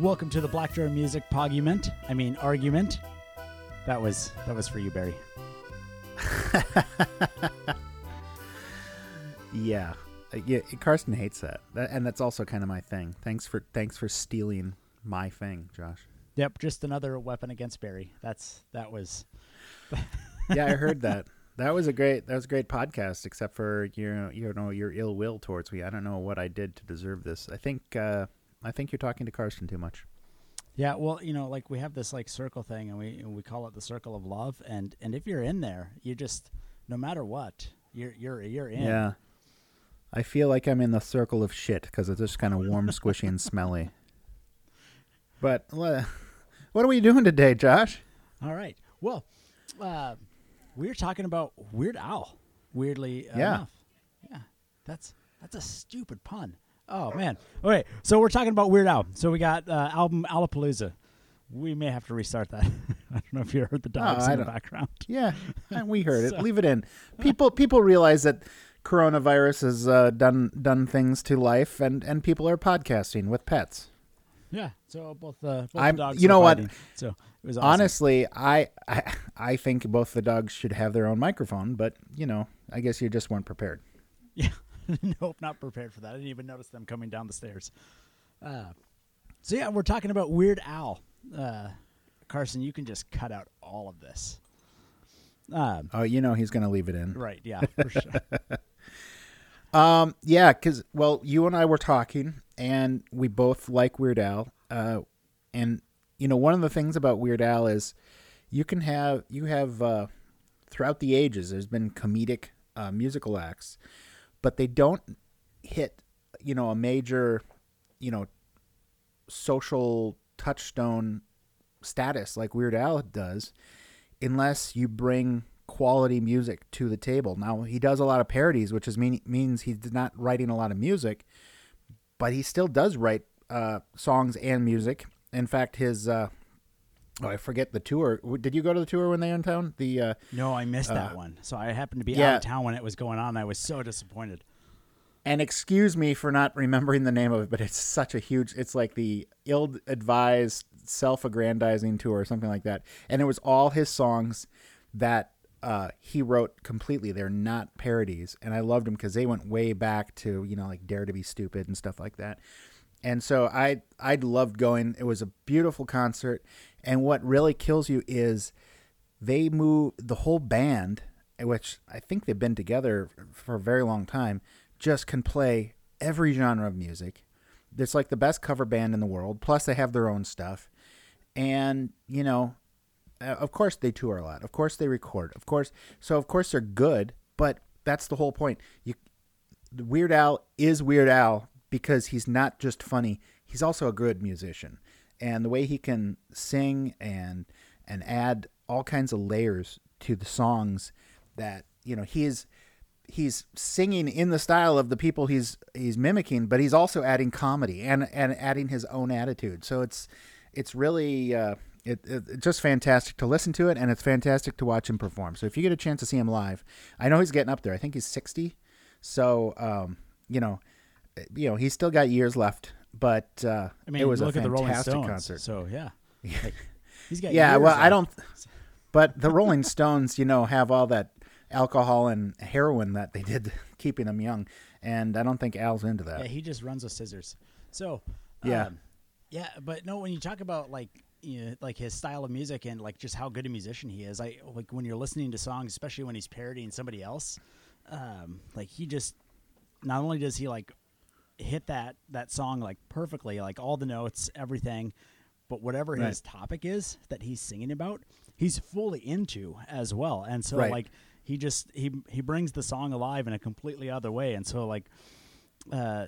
Welcome to the Black Door Music Pogument. I mean argument. That was that was for you, Barrie. yeah. Yeah, Karsten hates that. that, and that's also kind of my thing. Thanks for thanks for stealing my thing, Josh. Yep, just another weapon against Barrie. That's that was. yeah, I heard that. That was a great that was a great podcast, except for you know you know your ill will towards me. I don't know what I did to deserve this. I think uh, I think you're talking to Karsten too much. Yeah, well, you know, like we have this like circle thing, and we and we call it the circle of love. And and if you're in there, you just no matter what, you're you're you're in. Yeah, I feel like I'm in the circle of shit because it's just kind of warm, squishy, and smelly. But uh, what are we doing today, Josh? All right. Well, uh, we're talking about Weird Al. Weirdly yeah. enough, yeah, that's that's a stupid pun. Oh man. Okay, so we're talking about Weird Al. So we got uh, album Alapalooza. We may have to restart that. I don't know if you heard the dogs oh, in the background. Yeah, we heard so. it. Leave it in. People people realize that coronavirus has uh, done done things to life, and and people are podcasting with pets. Yeah. So both uh, both I'm, dogs. You know fighting. what? So it was awesome. honestly, I, I I think both the dogs should have their own microphone, but you know, I guess you just weren't prepared. Yeah. nope, not prepared for that. I didn't even notice them coming down the stairs. Uh, so yeah, we're talking about Weird Al. Uh, Carson, you can just cut out all of this. Um, oh, you know he's going to leave it in, right? Yeah, for sure. um, yeah, because well, you and I were talking, and we both like Weird Al. Uh, and you know, one of the things about Weird Al is you can have you have uh, throughout the ages. There's been comedic uh, musical acts but they don't hit you know a major you know social touchstone status like Weird Al does unless you bring quality music to the table. Now he does a lot of parodies, which is mean, means he's not writing a lot of music, but he still does write uh, songs and music. In fact, his uh, oh I forget the tour. Did you go to the tour when they were in town? The uh, no, I missed that uh, one. So I happened to be yeah. out of town when it was going on. I was so disappointed. And excuse me for not remembering the name of it, but it's such a huge. It's like the ill-advised, self-aggrandizing tour or something like that. And it was all his songs that uh, he wrote completely. They're not parodies, and I loved them because they went way back to you know like Dare to Be Stupid and stuff like that. And so I I loved going. It was a beautiful concert, and what really kills you is they move the whole band, which I think they've been together for a very long time, just can play every genre of music. It's like the best cover band in the world. Plus, they have their own stuff, and you know, uh, of course they tour a lot. Of course they record. Of course, so of course they're good. But that's the whole point. You, Weird Al is Weird Al because he's not just funny. He's also a good musician, and the way he can sing and and add all kinds of layers to the songs that you know he is he's singing in the style of the people he's he's mimicking, but he's also adding comedy and and adding his own attitude. So it's it's really uh, it, it, just fantastic to listen to it, and it's fantastic to watch him perform. So if you get a chance to see him live, I know he's getting up there. I think he's sixty, so um, you know, you know he's still got years left. But uh, I mean, it was look a at the Rolling Stones. concert. So yeah, like, he's got yeah. well. I don't. But the Rolling Stones, you know, have all that alcohol and heroin that they did keeping them young. And I don't think Al's into that. Yeah, he just runs with scissors. So yeah, um, yeah. But no, when you talk about like you know, like his style of music and like just how good a musician he is, I like when you're listening to songs, especially when he's parodying somebody else. Um, like he just not only does he like hit that that song like perfectly, like all the notes, everything, but whatever right. his topic is that he's singing about, he's fully into as well. And so right. like he just he he brings the song alive in a completely other way and so like uh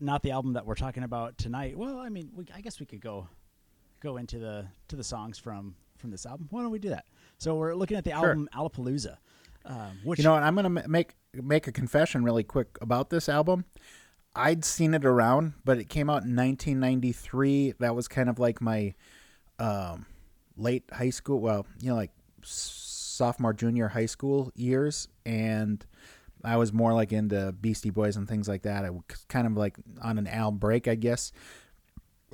not the album that we're talking about tonight well i mean we, i guess we could go go into the to the songs from from this album why don't we do that so we're looking at the sure. album alapalooza um, which you know what i'm gonna make make a confession really quick about this album i'd seen it around but it came out in 1993 that was kind of like my um late high school well you know like sophomore, junior high school years, and I was more like into Beastie Boys and things like that. I was kind of like on an Al break, I guess.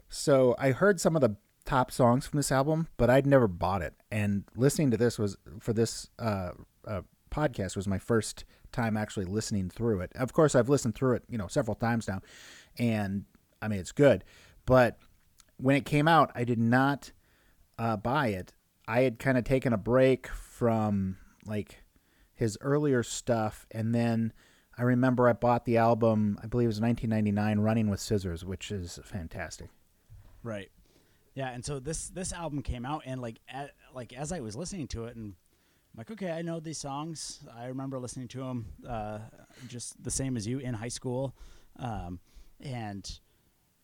So I heard some of the top songs from this album, but I'd never bought it. And listening to this was for this uh, uh, podcast was my first time actually listening through it. Of course, I've listened through it, you know, several times now, and I mean it's good. But when it came out, I did not uh, buy it. I had kind of taken a break from like his earlier stuff, and then I remember I bought the album. I believe it was 1999, "Running with Scissors," which is fantastic. Right. Yeah, and so this this album came out, and like at, like as I was listening to it, and like, okay, I know these songs. I remember listening to them uh, just the same as you in high school, um, and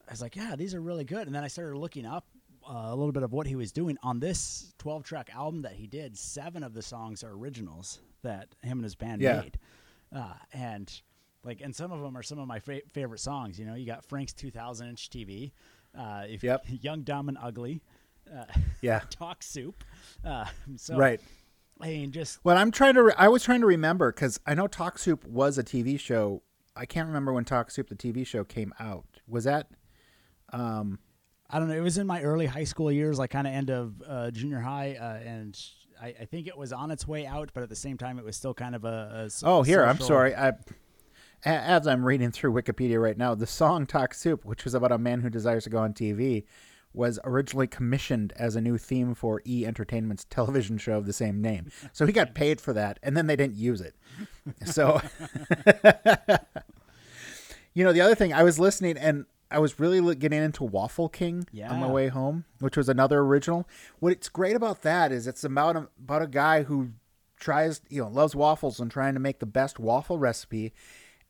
I was like, yeah, these are really good. And then I started looking up uh, a little bit of what he was doing on this 12 track album that he did. Seven of the songs are originals that him and his band Yeah. made, uh, and like, and some of them are some of my fa- favorite songs. You know, you got Frank's 2,000 inch TV, uh, if Yep. Young, Dumb, and Ugly, uh, Yeah, Talk Soup. Uh, so right. Mean, just Well, I'm trying to. Re- I was trying to remember because I know Talk Soup was a TV show. I can't remember when Talk Soup the TV show came out. Was that? Um, I don't know. It was in my early high school years, like kind of end of uh, junior high, uh, and I, I think it was on its way out, but at the same time, it was still kind of a. a oh, here I'm sorry. I as I'm reading through Wikipedia right now, the song Talk Soup, which was about a man who desires to go on TV, was originally commissioned as a new theme for E Entertainment's television show of the same name. So he got paid for that, and then they didn't use it. So, you know, the other thing I was listening and I was really getting into Waffle King on my way home, which was another original. What's great about that is it's about a, about a guy who tries, you know, loves waffles and trying to make the best waffle recipe.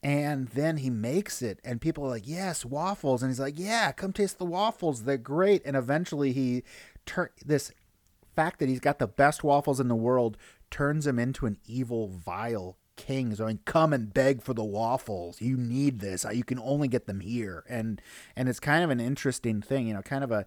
And then he makes it, and people are like, "Yes, waffles!" And he's like, "Yeah, come taste the waffles; they're great." And eventually, he turn this fact that he's got the best waffles in the world turns him into an evil, vile king. So, I mean, come and beg for the waffles. You need this. You can only get them here. And and it's kind of an interesting thing, you know, kind of a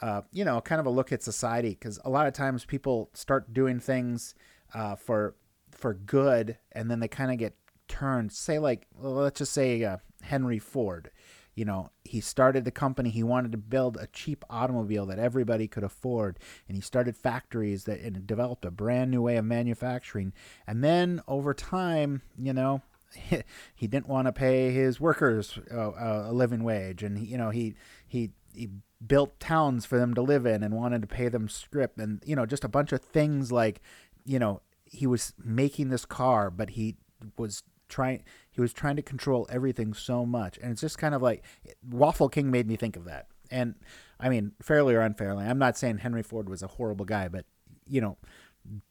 uh, you know, kind of a look at society because a lot of times people start doing things uh, for for good, and then they kind of get turned. Say like, let's just say uh, Henry Ford. You know, he started the company. He wanted to build a cheap automobile that everybody could afford, and he started factories that and developed a brand new way of manufacturing. And then over time, you know, he didn't want to pay his workers uh, uh, a living wage, and you know he he he built towns for them to live in and wanted to pay them script, and you know just a bunch of things like, you know, he was making this car, but he was trying he was trying to control everything so much, and it's just kind of like Waffle King made me think of that, and I mean fairly or unfairly, I'm not saying Henry Ford was a horrible guy, but you know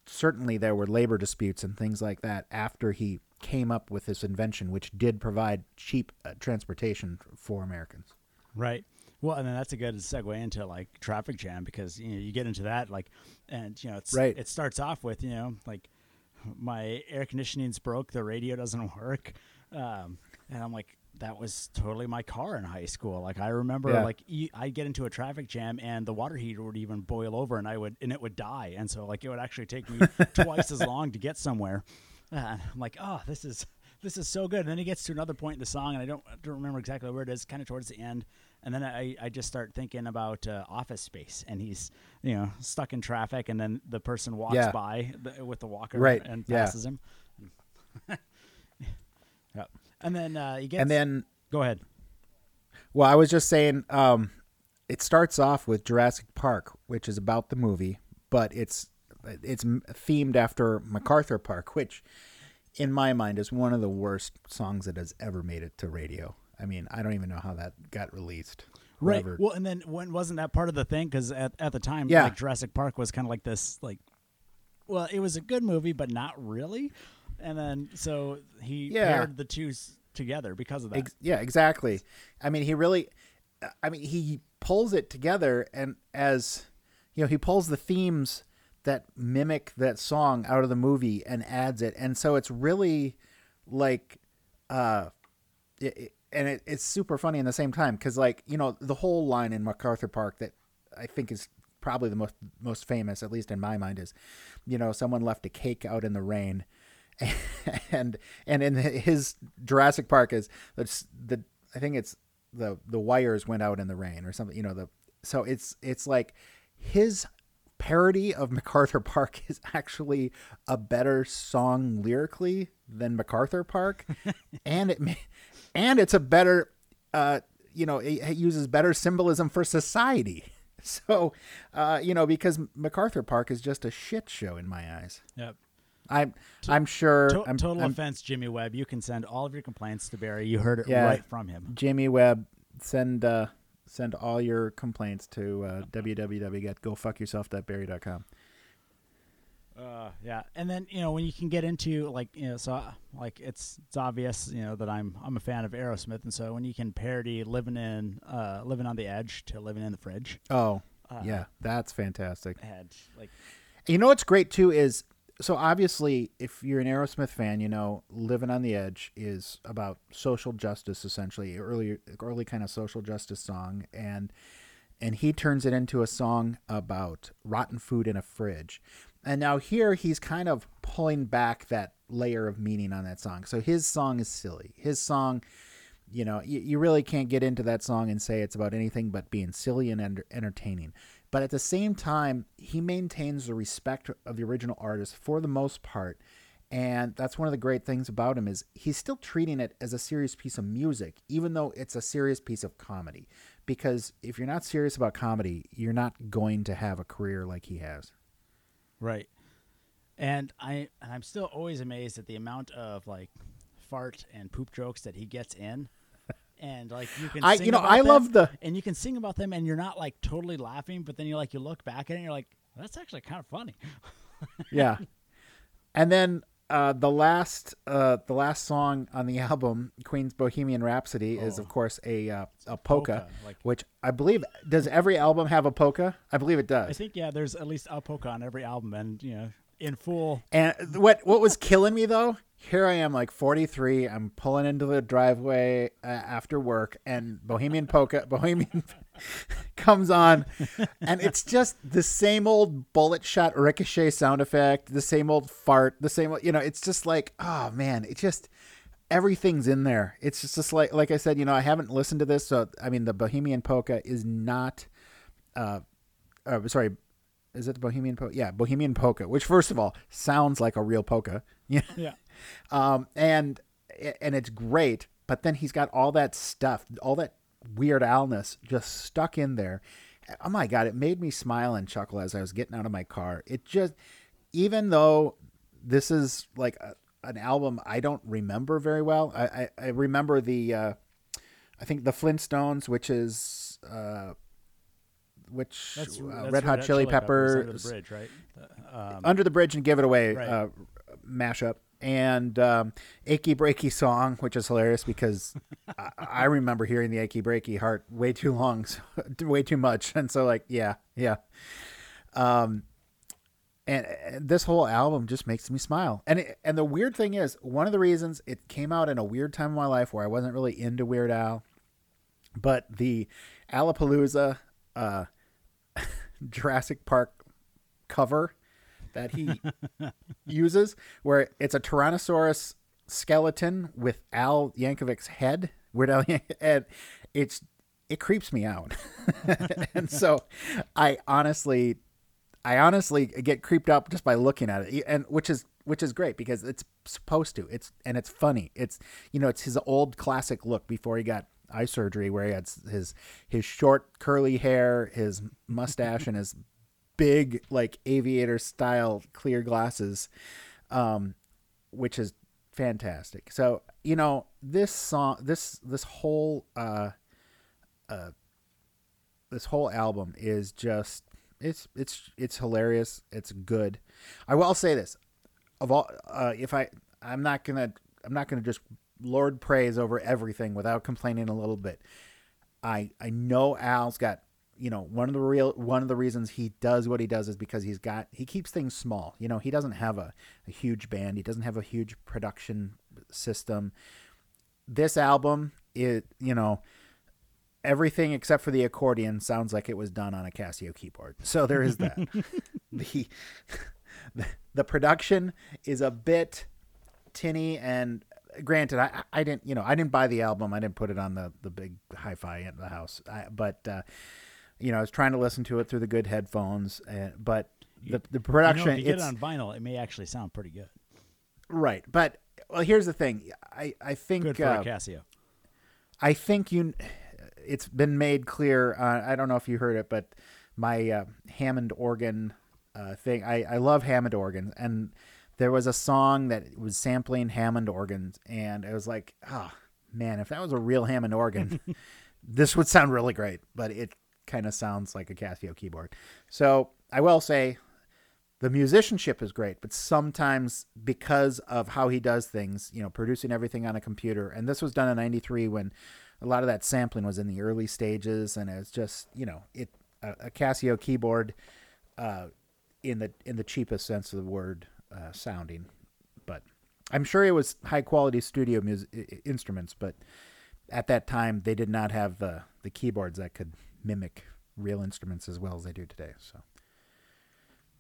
certainly there were labor disputes and things like that after he came up with this invention, which did provide cheap uh, transportation for Americans. Right. Well, and then that's a good segue into like traffic jam because you know you get into that like, and you know it's Right. It starts off with you know like my air conditioning's broke, the radio doesn't work, um, and I'm like that was totally my car in high school. Like I remember Yeah. like e- I'd get into a traffic jam and the water heater would even boil over and I would and it would die, and so like it would actually take me twice as long to get somewhere. Uh, I'm like, oh, this is this is so good. And then he gets to another point in the song, and I don't don't remember exactly where it is. Kind of towards the end, and then I I just start thinking about uh, Office Space, and he's you know stuck in traffic, and then the person walks Yeah. by the, with the walker Right, and yeah. passes him. yeah, and then uh, he gets. And then, go ahead. well, I was just saying, um, it starts off with Jurassic Park, which is about the movie, but it's it's themed after MacArthur Park, which, in my mind, is one of the worst songs that has ever made it to radio. I mean, I don't even know how that got released. Right. Whoever- Well, and then when wasn't that part of the thing? Because at, at the time, Yeah. like Jurassic Park was kind of like this, like, well, it was a good movie, but not really. And then so he Yeah. paired the two together because of that. Ex- yeah, exactly. I mean, he really, I mean, he pulls it together, and as you know, he pulls the themes that mimic that song out of the movie and adds it, and so it's really like, uh, it, it- and it, it's super funny in the same time because, like, you know, the whole line in MacArthur Park that I think is probably the most most famous, at least in my mind, is, you know, someone left a cake out in the rain and and in his Jurassic Park is that's the I think it's the the wires went out in the rain or something. You know the so it's it's like his parody of MacArthur Park is actually a better song lyrically than MacArthur Park, and it may, and it's a better uh, you know it, it uses better symbolism for society. So, uh, you know, because MacArthur Park is just a shit show in my eyes. Yep. I'm I'm sure To- I'm, total I'm- offense, Jimmy Webb. You can send all of your complaints to Barrie. You heard it Yeah. right from him. Jimmy Webb, send uh, send all your complaints to uh, www.gofuckyourself.berry.com. Uh, yeah, and then you know when you can get into like you know so like it's it's obvious you know that I'm I'm a fan of Aerosmith, and so when you can parody living in uh living on the edge to living in the fridge, Oh, uh, yeah, that's fantastic. had like You know what's great too is so obviously if you're an Aerosmith fan, you know, Living on the Edge is about social justice essentially, early early kind of social justice song. And and he turns it into a song about rotten food in a fridge. And now here he's kind of pulling back that layer of meaning on that song. So his song is silly. His song you know, you, you really can't get into that song and say it's about anything but being silly and enter- entertaining. But at the same time, he maintains the respect of the original artist for the most part. And that's one of the great things about him is he's still treating it as a serious piece of music, even though it's a serious piece of comedy. Because if you're not serious about comedy, you're not going to have a career like he has. Right, and I and I'm still always amazed at the amount of like fart and poop jokes that he gets in. And like you can, I- sing you know, about I them, love the- and you can sing about them, and you're not like totally laughing, but then you like you look back at it, and you're like, that's actually kind of funny. yeah. And then uh, the last uh, the last song on the album, Queen's Bohemian Rhapsody, is of course a uh, a polka, polka, like- which I believe does every album have a polka? I believe it does. I think yeah, there's at least a polka on every album, and you know, in full. And what what was killing me though? Here I am, like 43. I'm pulling into the driveway uh, after work, and Bohemian Polka, Bohemian comes on, and it's just the same old bullet shot ricochet sound effect, the same old fart, the same, you know. It's just like, oh man, it just everything's in there. It's just, just like, like I said, you know, I haven't listened to this, so I mean, the Bohemian Polka is not, uh, uh sorry, is it the Bohemian Polka? Yeah, Bohemian Polka, which first of all sounds like a real polka. Yeah. Yeah. Um, and and it's great, but then he's got all that stuff, all that weird Alness just stuck in there. Oh my god, it made me smile and chuckle as I was getting out of my car. It just, even though this is like a, an album I don't remember very well. I I, I remember the, uh, I think the Flintstones, which is. Uh, which That's, uh, that's Red Hot Chili Peppers, under the bridge, right? Um, under the bridge and give it away Right. uh, mashup and um, achy breaky song which is hilarious because I, I remember hearing the achy breaky heart way too long so, way too much. And so like yeah yeah. Um and, and this whole album just makes me smile. And it, and the weird thing is one of the reasons it came out in a weird time of my life where I wasn't really into Weird Al but the Alapalooza uh, Jurassic Park cover that he uses, where it's a Tyrannosaurus skeleton with Al Yankovic's head. Weird Al, and it's it creeps me out, and so I honestly, I honestly get creeped up just by looking at it, and which is which is great because it's supposed to. It's and it's funny. It's you know it's his old classic look before he got eye surgery, where he had his his short curly hair, his mustache, and his big like aviator style clear glasses, um, which is fantastic. So you know this song, this this whole uh, uh, this whole album is just it's it's it's hilarious. It's good. I will say this: of all, uh, if I I'm not gonna I'm not gonna just lord praise over everything without complaining a little bit. I I know Al's got you know one of the real one of the reasons he does what he does is because he's got he keeps things small. You know he doesn't have a, a huge band. He doesn't have a huge production system. This album, it you know everything except for the accordion sounds like it was done on a Casio keyboard. So there is that. the, the production is a bit tinny and granted, I I didn't you know I didn't buy the album. I didn't put it on the the big hi-fi in the house. I, but uh, you know, I was trying to listen to it through the good headphones. And, but the the You production, know, if you get it on vinyl, it may actually sound pretty good. right. But well, here's the thing. I I think Good for uh, Casio. I think you. It's been made clear. Uh, I don't know if you heard it, but my uh, Hammond organ uh, thing. I I love Hammond organs, and there was a song that was sampling Hammond organs, and it was like, oh man, if that was a real Hammond organ, this would sound really great. But it kind of sounds like a Casio keyboard. So I will say the musicianship is great, but sometimes because of how he does things, you know, producing everything on a computer, and this was done in '93 when a lot of that sampling was in the early stages, and it's just, you know, it a, a Casio keyboard, uh, in the in the cheapest sense of the word, uh, sounding, but I'm sure it was high quality studio mus- i- i- instruments, but at that time they did not have the the keyboards that could mimic real instruments as well as they do today. So.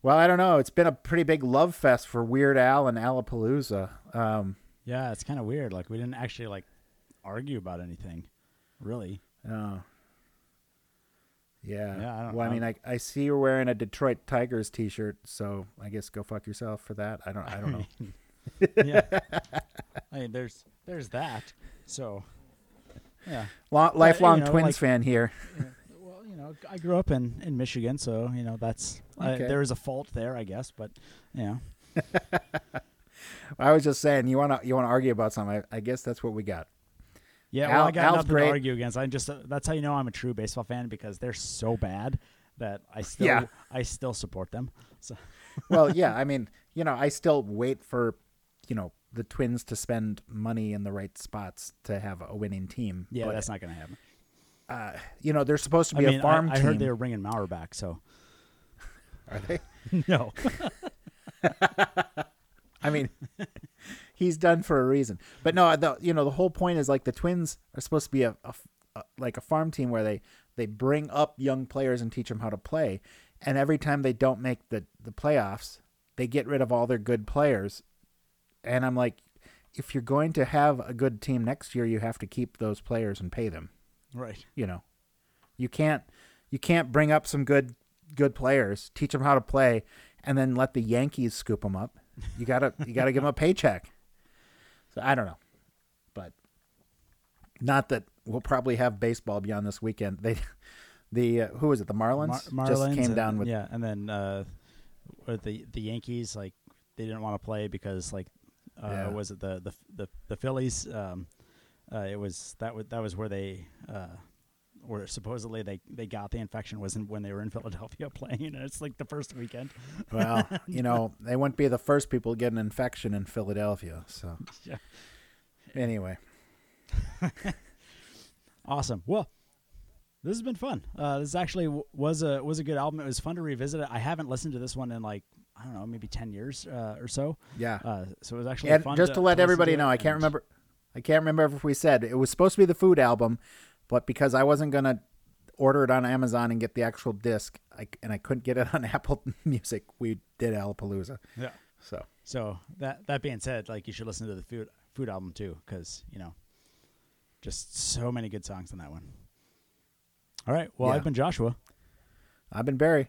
Well, I don't know. It's been a pretty big love fest for Weird Al and Alapalooza. Um, Yeah, it's kind of weird. Like we didn't actually like argue about anything, really. oh, yeah. Yeah, I don't- well, I I mean, I, I see you're wearing a Detroit Tigers T-shirt, so I guess go fuck yourself for that. I don't. I don't know. yeah. I mean, there's there's that. So, yeah. Lo- lifelong you know, Twins like- fan here. Know, I grew up in in Michigan, so you know that's uh, Okay. there is a fault there, I guess. But you know, I was just saying, you want to you want to argue about something? I, I guess that's what we got. yeah. Al- well, I got Al's nothing great. to argue against. I just uh, that's how you know I'm a true baseball fan because they're so bad that I still Yeah. I still support them. So well, yeah. I mean, you know, I still wait for, you know, the Twins to spend money in the right spots to have a winning team. yeah, But, that's not gonna happen. Uh, you know, they're supposed to I be mean, a farm I, I heard they were bringing Mauer back, so Are they? no. I mean, he's done for a reason. But no, the you know the whole point is like the Twins are supposed to be a, a- a- like a farm team where they they bring up young players and teach them how to play, and every time they don't make the the playoffs, they get rid of all their good players, and I'm like, if you're going to have a good team next year, you have to keep those players and pay them. Right. You know, you can't you can't bring up some good good players, teach them how to play, and then let the Yankees scoop them up. You gotta you gotta give them a paycheck. So I don't know, but not that we'll probably have baseball beyond this weekend. They the uh, who was it? The Marlins, Mar- just Marlins came and- down with yeah, and then uh, the the Yankees like they didn't want to play because like uh, Yeah. was it the the the, the Phillies? Um, uh, it was that was that was where they uh, where supposedly they, they got the infection was in, when they were in Philadelphia playing, and it's like the first weekend. well, you know, they wouldn't be the first people to get an infection in Philadelphia. So Yeah. anyway, Awesome. Well, this has been fun. Uh, this actually w- was a was a good album. It was fun to revisit it. I haven't listened to this one in like I don't know, maybe ten years uh, or so. yeah. Uh, so it was actually and fun. just to, let listen everybody know, I can't remember. I can't remember if we said it was supposed to be the food album, but because I wasn't gonna order it on Amazon and get the actual disc, I, and I couldn't get it on Apple Music, we did Alapalooza. Yeah. So So that that being said, like you should listen to the food food album too, because you know, just so many good songs on that one. All right. Well, Yeah. I've been Joshua. I've been Barrie.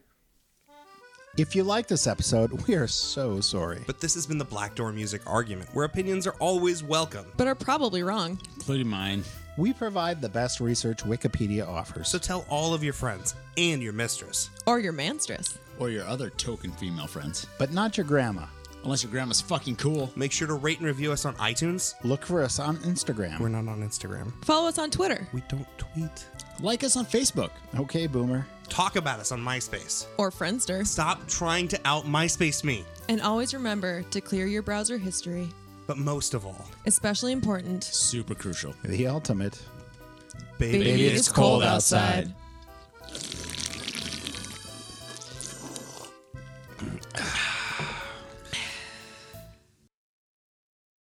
If you like this episode, we are so sorry. But this has been the Black Door Music Argument, where opinions are always welcome. but are probably wrong. including mine. We provide the best research Wikipedia offers. So tell all of your friends and your mistress. Or your manstress. Or your other token female friends. but not your grandma. Unless your grandma's fucking cool. Make sure to rate and review us on iTunes. Look for us on Instagram. We're not on Instagram. Follow us on Twitter We don't tweet. Like us on Facebook. okay, Boomer. Talk about us on MySpace. or Friendster. Stop trying to out MySpace me. And always remember to clear your browser history. But most of all, Especially important. Super crucial. The ultimate. baby, Baby, it's cold outside.